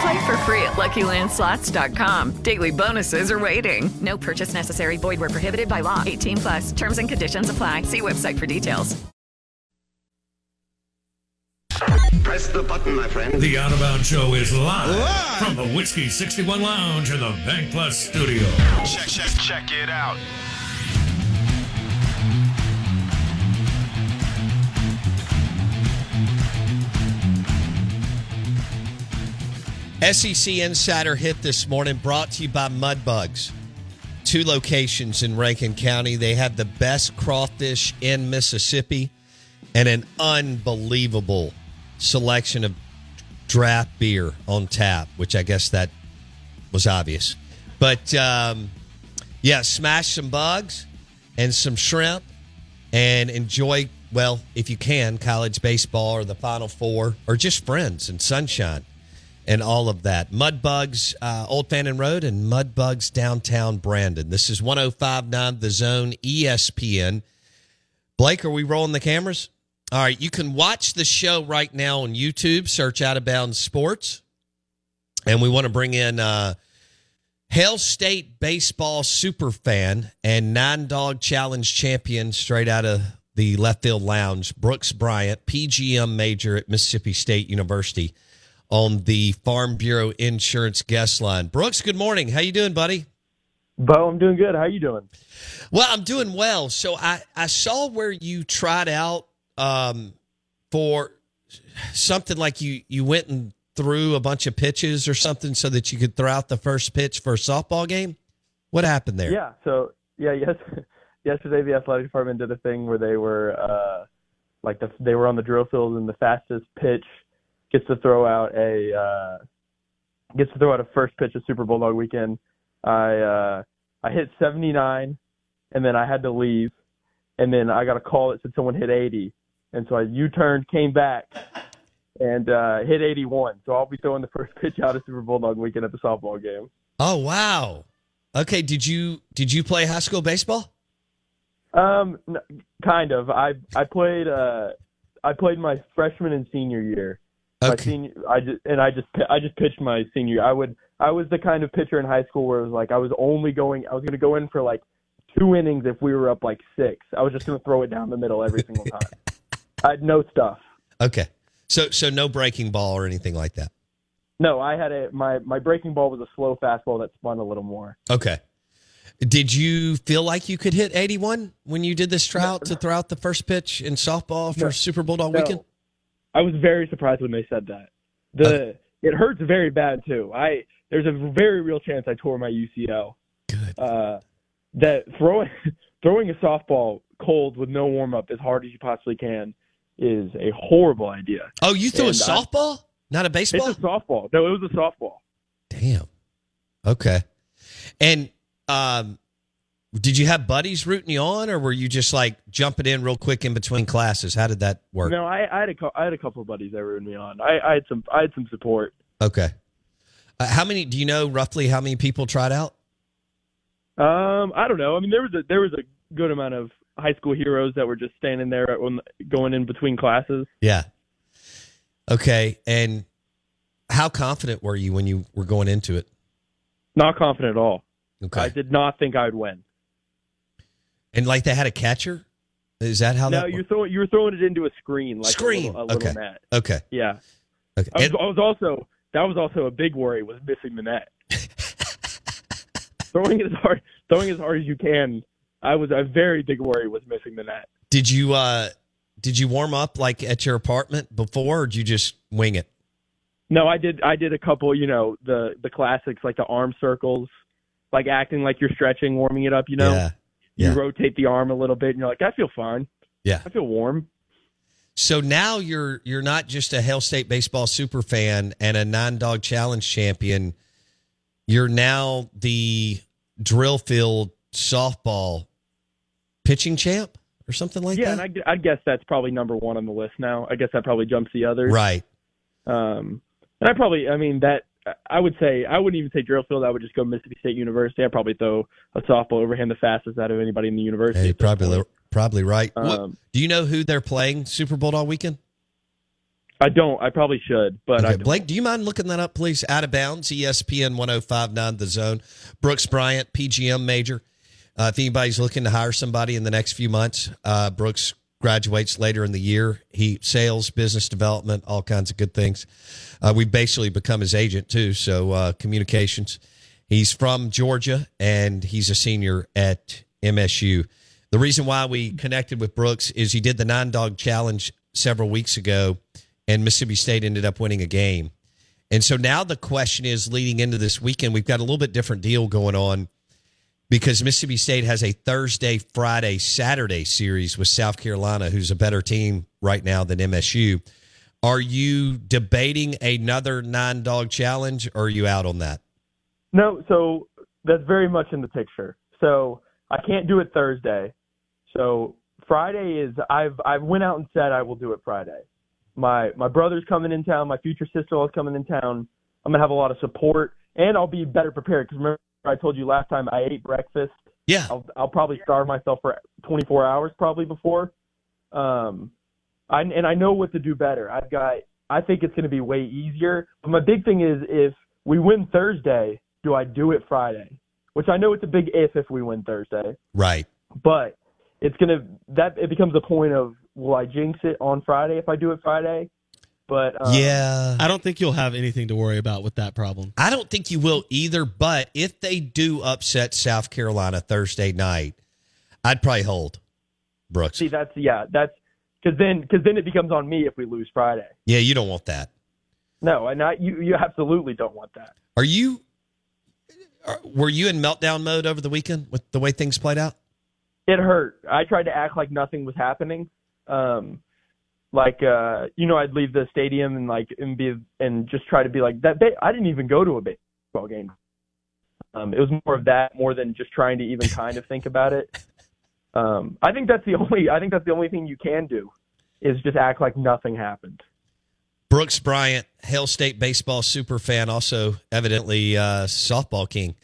Play for free at LuckyLandSlots.com. Daily bonuses are waiting. No purchase necessary. Void where prohibited by law. 18 plus. Terms and conditions apply. See website for details. Press the button, my friend. The Out of Bounds Show is live, live, from the Whiskey 61 Lounge in the Bank Plus studio. Check, check, check it out. SEC Insider Hit this morning brought to you by Mudbugs. Two locations in Rankin County. They have the best crawfish in Mississippi and an unbelievable selection of draft beer on tap, which I guess that was obvious. But um, yeah, smash some bugs and some shrimp and enjoy, well, if you can, college baseball or the Final Four or just friends and sunshine and all of that. Mudbugs, uh, Old Fannin Road, and Mudbugs downtown Brandon. This is 1059 The Zone ESPN. Blake, are we rolling the cameras? All right, you can watch the show right now on YouTube. Search Out of Bounds Sports. And we want to bring in uh, Hail State baseball super fan and nine dog challenge champion straight out of the left field lounge, Brooks Bryant, PGM major at Mississippi State University on the Farm Bureau Insurance guest line. Brooks, good morning. How you doing, buddy? Bo, I'm doing good. How you doing? Well, I'm doing well. So I, I saw where you tried out um, for something like you you went and threw a bunch of pitches or something so that you could throw out the first pitch for a softball game. What happened there? Yeah. So yeah, yes. Yesterday, the athletic department did a thing where they were uh, like the, they were on the drill field and the fastest pitch gets to throw out a uh, gets to throw out a first pitch of Super Bulldog weekend. I uh, I hit 79, and then I had to leave, and then I got a call that said someone hit 80, and so I U-turned, came back, and uh, hit 81. So I'll be throwing the first pitch out of Super Bulldog weekend at the softball game. Oh wow! Okay, did you did you play high school baseball? Um, kind of. I I played uh I played my freshman and senior year. Okay. My senior, I just and I just I just pitched my senior. year. I would I was the kind of pitcher in high school where it was like I was only going I was going to go in for like two innings if we were up like six. I was just going to throw it down the middle every single time. I had no stuff. Okay, so so no breaking ball or anything like that. No, I had a my my breaking ball was a slow fastball that spun a little more. Okay. Did you feel like you could hit 81 when you did this tryout to throw out the first pitch in softball for No. Super Bulldog No. weekend? I was very surprised when they said that. The it hurts very bad too. I there's a very real chance I tore my UCL. Good. Uh, that throwing throwing a softball cold with no warm up as hard as you possibly can is a horrible idea. Oh, you threw a And I- softball, not a baseball? It's a softball. No, it was a softball. Damn. Okay. And um, did you have buddies rooting you on, or were you just like jumping in real quick in between classes? How did that work? No, I, I had a I had a couple of buddies that rooted me on. I, I had some I had some support. Okay. Uh, how many? Do you know roughly how many people tried out? Um, I don't know. I mean, there was a there was a good amount of high school heroes that were just standing there when going in between classes. Yeah. Okay. And how confident were you when you were going into it? Not confident at all. Okay. I did not think I would win. And like they had a catcher? Is that how no, that you throw you were throwing it into a screen, like Screen. a little, a little Okay. net. Okay. Yeah. Okay. I was, And- I was also that was also a big worry was missing the net. throwing it as hard, throwing as hard as you can. I was a very big worry was missing the net. Did you uh did you warm up like at your apartment before or did you just wing it? No, I did. I did a couple. You know the the classics like the arm circles, like acting like you're stretching, warming it up. You know, Yeah. You rotate the arm a little bit, and you're like, I feel fine. Yeah. I feel warm. So now you're you're not just a Hail State baseball super fan and a nine dog challenge champion. You're now the drill field softball pitching champ or something like yeah, that. Yeah, and I, I guess that's probably number one on the list now. I guess that probably jumps the others. right. Um, and I probably, I mean, that I would say I wouldn't even say drill field. I would just go Mississippi State University. I'd probably throw a softball overhand the fastest out of anybody in the university. Hey, probably probably right. What- Um, do you know who they're playing Super Bulldog weekend? I don't. I probably should, but I Okay. Blake, do you mind looking that up, please? Out of bounds, ESPN 1059 The Zone. Brooks Bryant, PGM major. Uh, if anybody's looking to hire somebody in the next few months, uh, Brooks graduates later in the year. He sales, business development, all kinds of good things. Uh, we've basically become his agent too, so uh, communications. He's from Georgia and he's a senior at MSU. The reason why we connected with Brooks is he did the nine dog challenge several weeks ago, and Mississippi State ended up winning a game. And so now the question is leading into this weekend, we've got a little bit different deal going on because Mississippi State has a Thursday, Friday, Saturday series with South Carolina, who's a better team right now than MSU. Are you debating another nine dog challenge or are you out on that? No, so that's very much in the picture. So I can't do it Thursday. So Friday is I've I've went out and said I will do it Friday. My my brother's coming in town. My future sister-in-law is coming in town. I'm gonna have a lot of support, and I'll be better prepared because remember I told you last time I ate breakfast. Yeah, I'll I'll probably starve myself for 24 hours probably before. Um, I and I know what to do better. I've got. I think it's going to be way easier. But my big thing is if we win Thursday, do I do it Friday? Which I know it's a big if if we win Thursday, Right. but it's gonna that it becomes a point of will I jinx it on Friday if I do it Friday? But um, yeah. I don't think you'll have anything to worry about with that problem. I don't think you will either, but if they do upset South Carolina Thursday night, I'd probably hold Brooks. see that's yeah that's because then because then it becomes on me if we lose Friday. Yeah, you don't want that. No, and I you you absolutely don't want that. Are you are, were you in meltdown mode over the weekend with the way things played out? it hurt. I tried to act like nothing was happening. Um, like uh, you know, I'd leave the stadium and like and be and just try to be like that. Ba- I didn't even go to a baseball game. Um, it was more of that more than just trying to even kind of think about it. Um, I think that's the only. I think that's the only thing you can do is just act like nothing happened. Brooks Bryant, Hail State baseball super fan, also evidently uh, softball king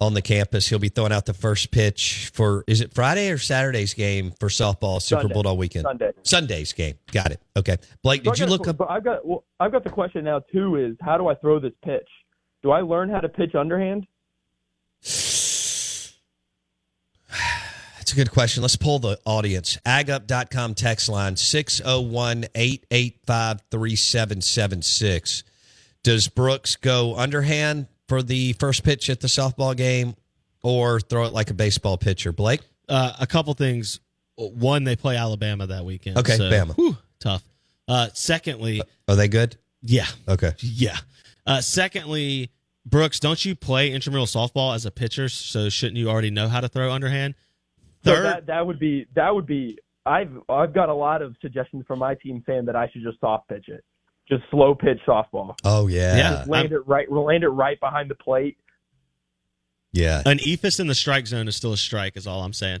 on the campus. He'll be throwing out the first pitch for is it Friday or Saturday's game for softball Super Sunday. Bowl all weekend? Sunday. Sunday's game. Got it. Okay. Blake, So did you got a- look up I've got. Well, I've got the question now too. Is how do I throw this pitch? Do I learn how to pitch underhand? That's a good question. Let's pull the audience. Agup.com text line 601 885 3776. Does Brooks go underhand for the first pitch at the softball game or throw it like a baseball pitcher? Blake? Uh, a couple things. One, they play Alabama that weekend. Okay, so, Bama. whew, tough. Uh, secondly, Are they good? yeah, Okay. yeah. Uh, secondly, Brooks, don't you play intramural softball as a pitcher? So shouldn't you already know how to throw underhand? So Third, that that would be that would be. I've I've got a lot of suggestions from my team saying that I should just soft pitch it, just slow pitch softball. Oh, yeah. Yeah. Just land it right, land it right behind the plate. Yeah. an eephus in the strike zone is still a strike. Is all I'm saying.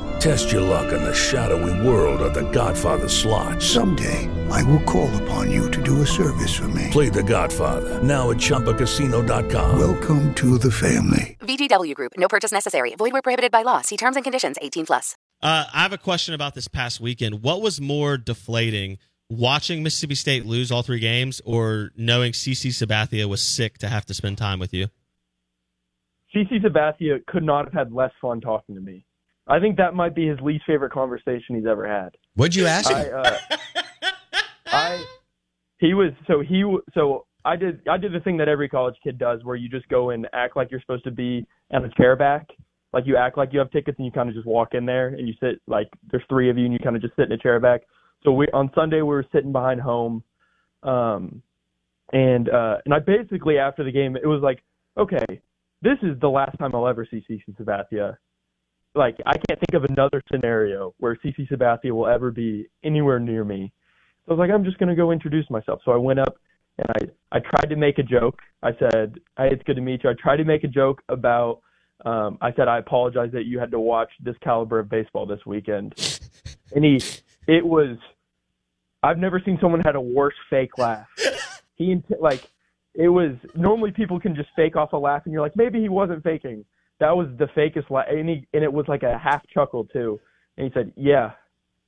Test your luck in the shadowy world of The Godfather slot. Someday, I will call upon you to do a service for me. Play The Godfather now at ChumbaCasino.com. Welcome to the family. VGW Group. No purchase necessary. Void where prohibited by law. See terms and conditions. 18 plus. Uh, I have a question about this past weekend. What was more deflating, watching Mississippi State lose all three games, or knowing CC Sabathia was sick to have to spend time with you? CC Sabathia could not have had less fun talking to me. I think that might be his least favorite conversation he's ever had. What'd you ask him? I, uh, I he was so he so I did I did the thing that every college kid does where you just go and act like you're supposed to be on a chair back. Like you act like you have tickets and you kind of just walk in there and you sit like there's three of you and you kind of just sit in a chair back. So we on Sunday we were sitting behind home, um, and uh, and I basically after the game it was like okay this is the last time I'll ever see CC Sabathia. Like I can't think of another scenario where CC Sabathia will ever be anywhere near me. So I was like, I'm just gonna go introduce myself. So I went up and I I tried to make a joke. I said, "Hey, it's good to meet you." I tried to make a joke about. Um, I said, "I apologize that you had to watch this caliber of baseball this weekend." and he, it was. I've never seen someone had a worse fake laugh. He like, it was normally people can just fake off a laugh, and you're like, maybe he wasn't faking. That was the fakest laugh, and, he, and it was like a half chuckle too. And he said, "Yeah."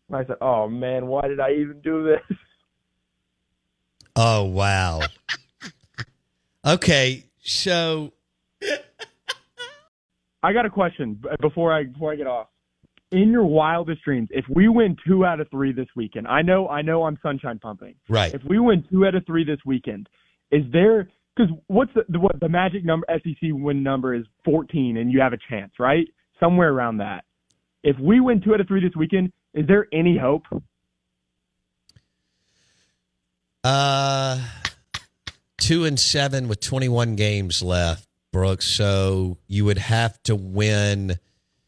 And I said, "Oh man, why did I even do this?" Oh wow. okay, so I got a question before I before I get off. In your wildest dreams, if we win two out of three this weekend, I know I know I'm sunshine pumping. Right. If we win two out of three this weekend, is there because what's the, the what the magic number SEC win number is 14, and you have a chance, right? Somewhere around that. If we win two out of three this weekend, is there any hope? Uh, two and seven with 21 games left, Brooks. So you would have to win.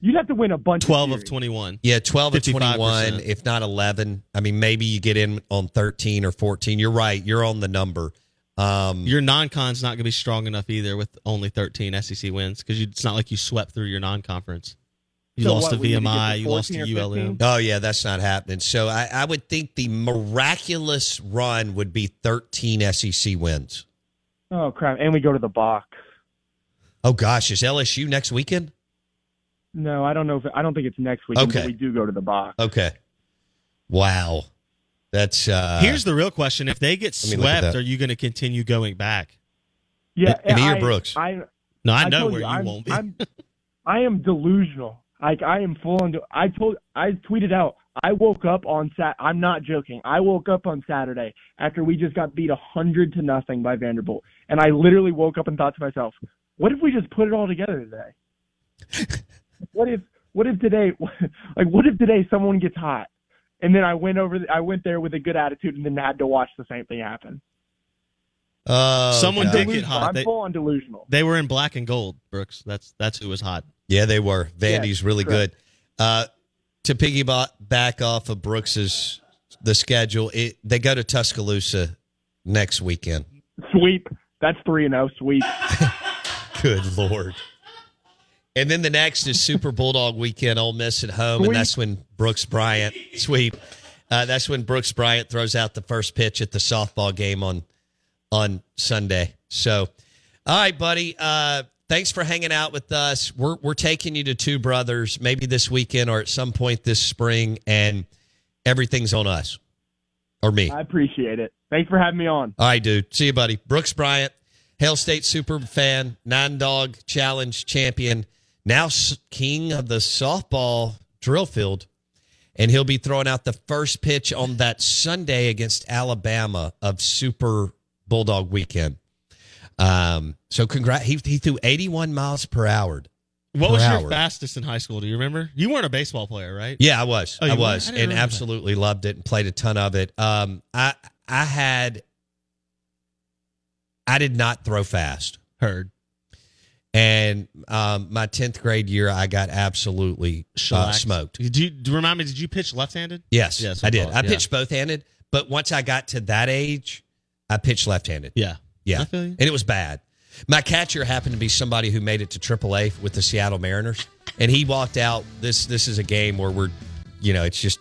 You'd have to win a bunch. 12 of, of 21. Yeah, 12 of 21, 55%. if not 11. I mean, maybe you get in on 13 or 14. You're right. You're on the number. Um, Your non-con's not going to be strong enough either with only 13 SEC wins because it's not like you swept through your non-conference. You So lost what, to we to VMI, to you lost to ULM. Oh yeah, that's not happening. So I, I would think the miraculous run would be 13 SEC wins. Oh crap! And we go to the box. Oh gosh, is LSU next weekend? No, I don't know if I don't think it's next weekend. Okay. But we do go to the box. Okay. Wow, that's uh, Here's the real question: If they get Let me look at swept, are you going to continue going back? Yeah, And I, Brooks. I, No, I, I know where you, I'm, won't be. I'm, I am delusional. Like I am full on. I told. I tweeted out. I woke up on Sat. I'm not joking. I woke up on Saturday after we just got beat a hundred to nothing by Vanderbilt, and I literally woke up and thought to myself, "What if we just put it all together today? what if? What if today? Like, what if today someone gets hot?" And then I went over. I went there with a good attitude, and then had to watch the same thing happen. Oh, Someone did get hot. I'm They, full on delusional. they were in black and gold, Brooks. That's that's who was hot. Yeah, they were. Vandy's really correct. good. Uh, to piggyback back off of Brooks's the schedule, it, they go to Tuscaloosa next weekend. Sweep. That's three and zero. Sweep. Good lord. And then the next is Super Bulldog weekend, Ole Miss at home, and that's when Brooks Bryant sweep. Uh, that's when Brooks Bryant throws out the first pitch at the softball game on on Sunday. So, all right, buddy. Uh, thanks for hanging out with us. We're we're taking you to Two Brothers maybe this weekend or at some point this spring, and everything's on us or me. I appreciate it. Thanks for having me on. All right, dude. See you, buddy. Brooks Bryant, Hail State super fan, nine dog challenge champion, now king of the softball drill field. And he'll be throwing out the first pitch on that Sunday against Alabama of Super Bulldog weekend. Um, so congrats. He, he threw 81 miles per hour. What per was hour. your fastest in high school? Do you remember? You weren't a baseball player, right? Yeah, I was. Oh, I was, I and remember that. absolutely loved it and played a ton of it. Um, I I had I did not throw fast. Heard. And um, my tenth grade year, I got absolutely uh, Shellacked. smoked. Did you do you remind me? Did you pitch left-handed? Yes, Yes, I did. thought, I yeah. pitched both handed, but once I got to that age, I pitched left handed. Yeah, yeah, I feel you. and it was bad. My catcher happened to be somebody who made it to AAA with the Seattle Mariners, and he walked out. This this is a game where we're, you know, it's just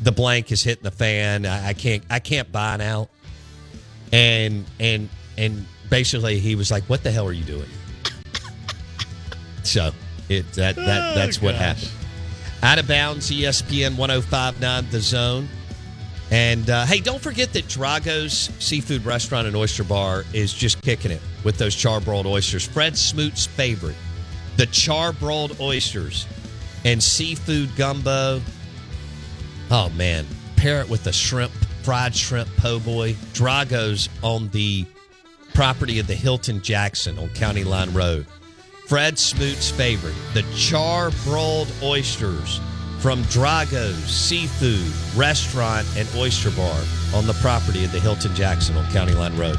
the blank is hitting the fan. I, I can't I can't buy now, and and and basically he was like, "What the hell are you doing?" So it that that Oh, that's what gosh. happened. Out of bounds, ESPN 1059 The Zone. And uh, hey, don't forget that Drago's Seafood Restaurant and Oyster Bar is just kicking it with those charbroiled oysters. Fred Smoot's favorite, the charbroiled oysters and seafood gumbo. Oh man, pair it with the shrimp, fried shrimp po' boy. Drago's on the property of the Hilton Jackson on County Line Road. Fred Smoot's favorite, the char-broiled oysters from Drago's Seafood Restaurant and Oyster Bar on the property of the Hilton Jackson on County Line Road.